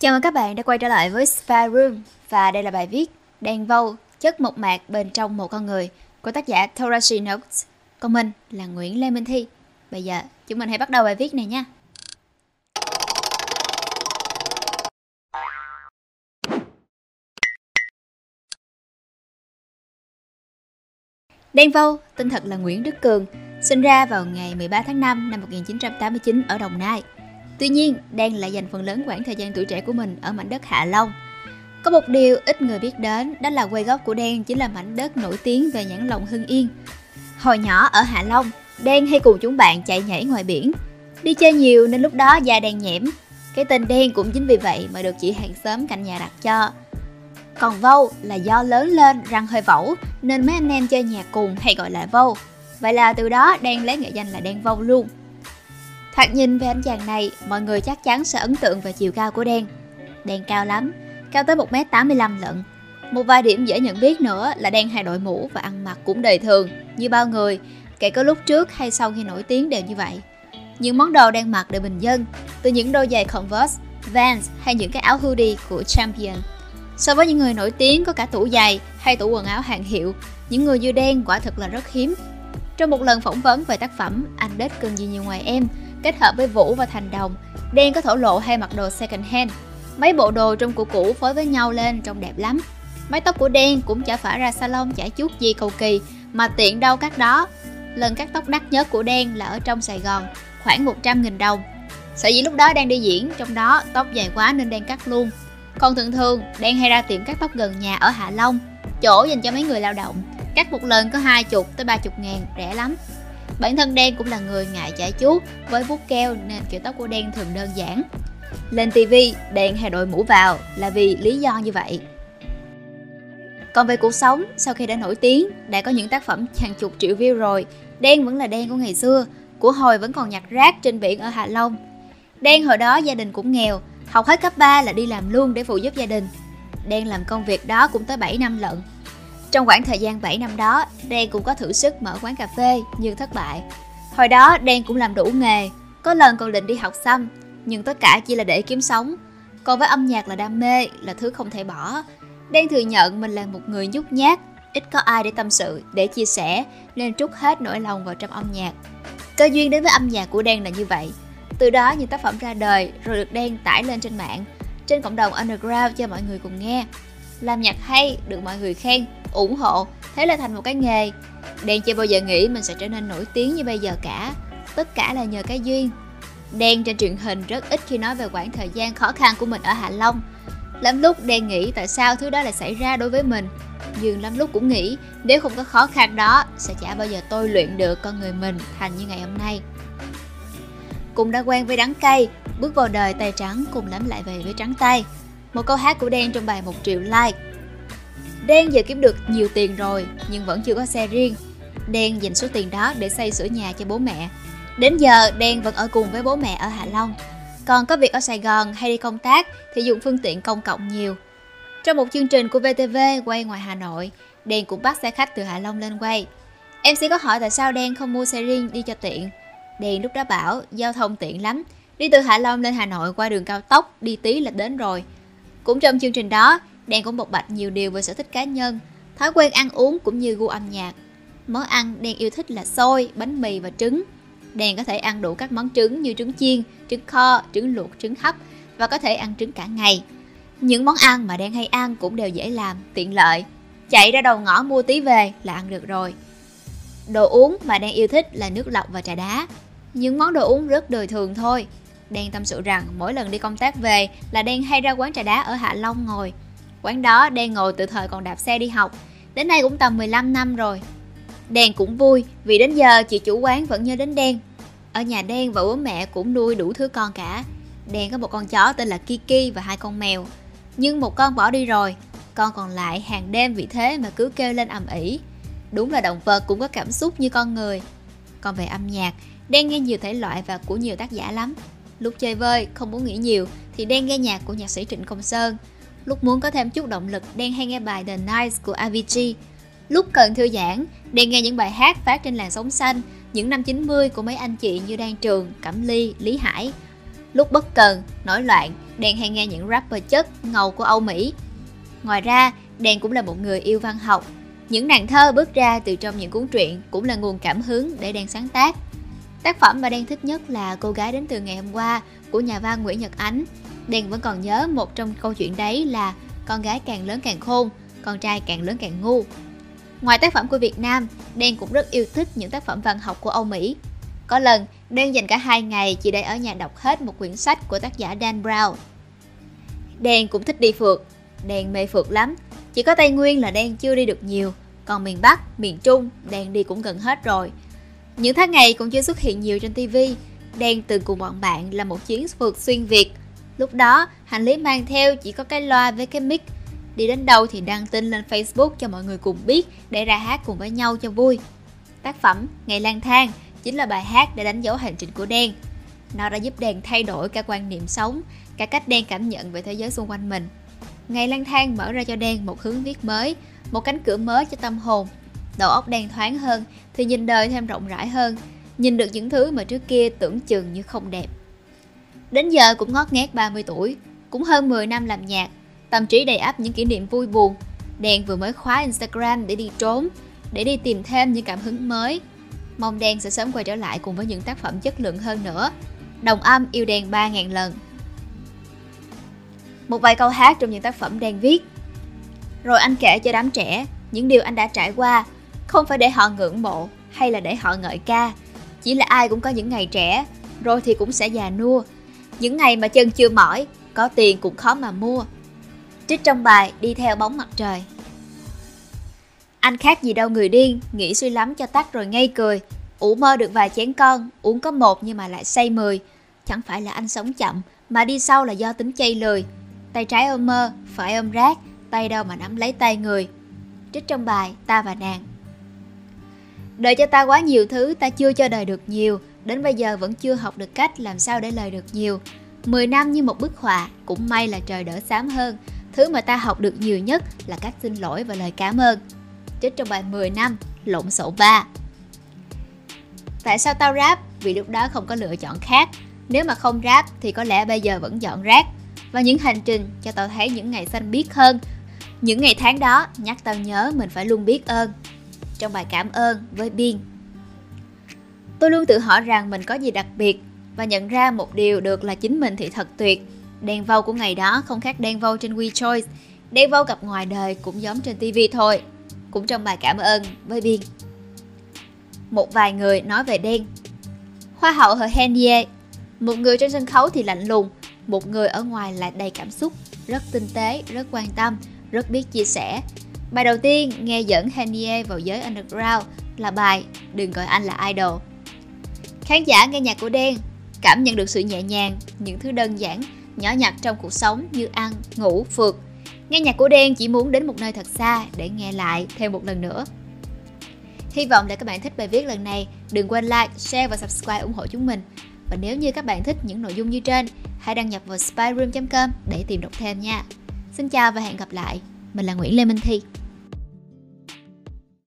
Chào mừng các bạn đã quay trở lại với Spa Room và đây là bài viết Đèn vâu, chất mộc mạc bên trong một con người của tác giả Torashi Notes. Còn mình là Nguyễn Lê Minh Thi. Bây giờ chúng mình hãy bắt đầu bài viết này nha. Đen Vâu, tên thật là Nguyễn Đức Cường, sinh ra vào ngày 13 tháng 5 năm 1989 ở Đồng Nai. Tuy nhiên, Đen lại dành phần lớn khoảng thời gian tuổi trẻ của mình ở mảnh đất Hạ Long. Có một điều ít người biết đến, đó là quê gốc của Đen chính là mảnh đất nổi tiếng về nhãn lồng Hưng Yên. Hồi nhỏ ở Hạ Long, Đen hay cùng chúng bạn chạy nhảy ngoài biển. Đi chơi nhiều nên lúc đó da đen nhẽm. Cái tên Đen cũng chính vì vậy mà được chị hàng xóm cạnh nhà đặt cho. Còn Vâu là do lớn lên răng hơi vẩu nên mấy anh em chơi nhà cùng hay gọi là Vâu. Vậy là từ đó Đen lấy nghệ danh là Đen Vâu luôn. Thoạt nhìn về anh chàng này, mọi người chắc chắn sẽ ấn tượng về chiều cao của Đen. Đen cao lắm, cao tới 1m85 lận. Một vài điểm dễ nhận biết nữa là Đen hay đội mũ và ăn mặc cũng đời thường, như bao người, kể có lúc trước hay sau khi nổi tiếng đều như vậy. Những món đồ đang mặc đều bình dân, từ những đôi giày Converse, Vans hay những cái áo hoodie của Champion. So với những người nổi tiếng có cả tủ giày hay tủ quần áo hàng hiệu, những người như đen quả thực là rất hiếm. Trong một lần phỏng vấn về tác phẩm Anh Đết cần gì nhiều ngoài em, kết hợp với Vũ và Thành Đồng, đen có thổ lộ hay mặc đồ second hand. Mấy bộ đồ trong cũ cũ phối với nhau lên trông đẹp lắm. Mái tóc của đen cũng chả phải ra salon chải chút gì cầu kỳ, mà tiện đâu cắt đó. Lần cắt tóc đắt nhất của đen là ở trong Sài Gòn, khoảng 100.000 đồng. Sở dĩ lúc đó đang đi diễn, trong đó tóc dài quá nên đen cắt luôn. Còn thường thường, đen hay ra tiệm cắt tóc gần nhà ở Hạ Long, chỗ dành cho mấy người lao động. Cắt một lần có hai chục tới ba chục ngàn, rẻ lắm. Bản thân đen cũng là người ngại chải chuốt với vuốt keo nên kiểu tóc của đen thường đơn giản. Lên TV, đen hay đội mũ vào là vì lý do như vậy. Còn về cuộc sống, sau khi đã nổi tiếng, đã có những tác phẩm hàng chục triệu view rồi, đen vẫn là đen của ngày xưa, của hồi vẫn còn nhặt rác trên biển ở Hạ Long. Đen hồi đó gia đình cũng nghèo, học hết cấp 3 là đi làm luôn để phụ giúp gia đình. Đen làm công việc đó cũng tới 7 năm lận. Trong khoảng thời gian 7 năm đó, Đen cũng có thử sức mở quán cà phê nhưng thất bại. Hồi đó Đen cũng làm đủ nghề, có lần còn định đi học xăm, nhưng tất cả chỉ là để kiếm sống. Còn với âm nhạc là đam mê, là thứ không thể bỏ. Đen thừa nhận mình là một người nhút nhát, ít có ai để tâm sự, để chia sẻ, nên trút hết nỗi lòng vào trong âm nhạc. Cơ duyên đến với âm nhạc của Đen là như vậy. Từ đó những tác phẩm ra đời rồi được Đen tải lên trên mạng, trên cộng đồng underground cho mọi người cùng nghe. Làm nhạc hay, được mọi người khen, ủng hộ, thế là thành một cái nghề. Đen chưa bao giờ nghĩ mình sẽ trở nên nổi tiếng như bây giờ cả. Tất cả là nhờ cái duyên. Đen trên truyền hình rất ít khi nói về quãng thời gian khó khăn của mình ở Hạ Long. Lắm lúc Đen nghĩ tại sao thứ đó lại xảy ra đối với mình. Dường lắm lúc cũng nghĩ nếu không có khó khăn đó sẽ chả bao giờ tôi luyện được con người mình thành như ngày hôm nay. Cùng đã quen với đắng cay, bước vào đời tay trắng cùng lắm lại về với trắng tay. Một câu hát của Đen trong bài một triệu like Đen giờ kiếm được nhiều tiền rồi nhưng vẫn chưa có xe riêng. Đen dành số tiền đó để xây sửa nhà cho bố mẹ. Đến giờ Đen vẫn ở cùng với bố mẹ ở Hạ Long. Còn có việc ở Sài Gòn hay đi công tác thì dùng phương tiện công cộng nhiều. Trong một chương trình của VTV quay ngoài Hà Nội, Đen cũng bắt xe khách từ Hạ Long lên quay. Em sẽ có hỏi tại sao Đen không mua xe riêng đi cho tiện. Đen lúc đó bảo giao thông tiện lắm, đi từ Hạ Long lên Hà Nội qua đường cao tốc đi tí là đến rồi. Cũng trong chương trình đó, Đen cũng bộc bạch nhiều điều về sở thích cá nhân, thói quen ăn uống cũng như gu âm nhạc. Món ăn Đen yêu thích là xôi, bánh mì và trứng. Đen có thể ăn đủ các món trứng như trứng chiên, trứng kho, trứng luộc, trứng hấp và có thể ăn trứng cả ngày. Những món ăn mà Đen hay ăn cũng đều dễ làm, tiện lợi. Chạy ra đầu ngõ mua tí về là ăn được rồi. Đồ uống mà Đen yêu thích là nước lọc và trà đá. Những món đồ uống rất đời thường thôi. Đen tâm sự rằng mỗi lần đi công tác về là Đen hay ra quán trà đá ở Hạ Long ngồi Quán đó Đen ngồi từ thời còn đạp xe đi học. Đến nay cũng tầm 15 năm rồi. Đen cũng vui vì đến giờ chị chủ quán vẫn nhớ đến Đen. Ở nhà Đen và bố mẹ cũng nuôi đủ thứ con cả. Đen có một con chó tên là Kiki và hai con mèo. Nhưng một con bỏ đi rồi. Con còn lại hàng đêm vì thế mà cứ kêu lên ầm ĩ. Đúng là động vật cũng có cảm xúc như con người. Còn về âm nhạc Đen nghe nhiều thể loại và của nhiều tác giả lắm. Lúc chơi vơi, không muốn nghĩ nhiều Thì Đen nghe nhạc của nhạc sĩ Trịnh Công Sơn. Lúc muốn có thêm chút động lực, Đen hay nghe bài The Nights của Avicii. Lúc cần thư giãn, Đen nghe những bài hát phát trên làn sóng xanh, những năm 90 của mấy anh chị như Đan Trường, Cẩm Ly, Lý Hải. Lúc bất cần, nổi loạn, Đen hay nghe những rapper chất, ngầu của Âu Mỹ. Ngoài ra, Đen cũng là một người yêu văn học. Những nàng thơ bước ra từ trong những cuốn truyện cũng là nguồn cảm hứng để Đen sáng tác. Tác phẩm mà Đen thích nhất là Cô gái đến từ ngày hôm qua của nhà văn Nguyễn Nhật Ánh. Đen vẫn còn nhớ một trong câu chuyện đấy là con gái càng lớn càng khôn, con trai càng lớn càng ngu. Ngoài tác phẩm của Việt Nam, Đen cũng rất yêu thích những tác phẩm văn học của Âu Mỹ. Có lần, Đen dành cả hai ngày chỉ để ở nhà đọc hết một quyển sách của tác giả Dan Brown. Đen cũng thích đi phượt, Đen mê phượt lắm. Chỉ có Tây Nguyên là Đen chưa đi được nhiều, còn miền Bắc, miền Trung, Đen đi cũng gần hết rồi. Những tháng ngày cũng chưa xuất hiện nhiều trên TV, Đen từng cùng bọn bạn là một chuyến phượt xuyên Việt. Lúc đó, hành lý mang theo chỉ có cái loa với cái mic. Đi đến đâu thì đăng tin lên Facebook cho mọi người cùng biết để ra hát cùng với nhau cho vui. Tác phẩm Ngày lang thang chính là bài hát để đánh dấu hành trình của Đen. Nó đã giúp Đen thay đổi cả quan niệm sống, cả cách Đen cảm nhận về thế giới xung quanh mình. Ngày lang thang mở ra cho Đen một hướng viết mới, một cánh cửa mới cho tâm hồn. Đầu óc Đen thoáng hơn thì nhìn đời thêm rộng rãi hơn, nhìn được những thứ mà trước kia tưởng chừng như không đẹp. Đến giờ cũng ngót nghét 30 tuổi, cũng hơn 10 năm làm nhạc, tâm trí đầy ắp những kỷ niệm vui buồn. Đen vừa mới khóa Instagram để đi trốn, để đi tìm thêm những cảm hứng mới. Mong Đen sẽ sớm quay trở lại cùng với những tác phẩm chất lượng hơn nữa. Đồng âm yêu Đen 3.000 lần. Một vài câu hát trong những tác phẩm Đen viết. Rồi anh kể cho đám trẻ những điều anh đã trải qua, không phải để họ ngưỡng mộ hay là để họ ngợi ca. Chỉ là ai cũng có những ngày trẻ, rồi thì cũng sẽ già nua. Những ngày mà chân chưa mỏi, có tiền cũng khó mà mua. Trích trong bài Đi theo bóng mặt trời. Anh khác gì đâu người điên, nghĩ suy lắm cho tắt rồi ngây cười. Ủ mơ được vài chén con, uống có một nhưng mà lại say mười. Chẳng phải là anh sống chậm, mà đi sau là do tính chay lười. Tay trái ôm mơ, phải ôm rác, tay đâu mà nắm lấy tay người. Trích trong bài Ta và nàng. Đợi cho ta quá nhiều thứ ta chưa cho đời được nhiều, đến bây giờ vẫn chưa học được cách làm sao để lời được nhiều. 10 năm như một bức họa, cũng may là trời đỡ xám hơn. Thứ mà ta học được nhiều nhất là cách xin lỗi và lời cảm ơn. Trích trong bài 10 năm, lộn xộn 3. Tại sao tao rap? Vì lúc đó không có lựa chọn khác. Nếu mà không rap thì có lẽ bây giờ vẫn dọn rác. Và những hành trình cho tao thấy những ngày xanh biết hơn. Những ngày tháng đó nhắc tao nhớ mình phải luôn biết ơn. Trong bài cảm ơn với Biên. Tôi luôn tự hỏi rằng mình có gì đặc biệt và nhận ra một điều được là chính mình thì thật tuyệt. Đen vâu của ngày đó không khác đen vâu trên WeChoice. Đen vâu gặp ngoài đời cũng giống trên TV thôi. Cũng trong bài cảm ơn với Biên. Một vài người nói về đen. Hoa hậu Hờ Henie, một người trên sân khấu thì lạnh lùng, một người ở ngoài lại đầy cảm xúc, rất tinh tế, rất quan tâm, rất biết chia sẻ. Bài đầu tiên nghe dẫn Henie vào giới underground là bài Đừng gọi anh là idol. Khán giả nghe nhạc của Đen cảm nhận được sự nhẹ nhàng, những thứ đơn giản, nhỏ nhặt trong cuộc sống như ăn, ngủ, phượt. Nghe nhạc của Đen chỉ muốn đến một nơi thật xa để nghe lại thêm một lần nữa. Hy vọng là các bạn thích bài viết lần này. Đừng quên like, share và subscribe ủng hộ chúng mình. Và nếu như các bạn thích những nội dung như trên, hãy đăng nhập vào spyroom.com để tìm đọc thêm nha. Xin chào và hẹn gặp lại. Mình là Nguyễn Lê Minh Thi.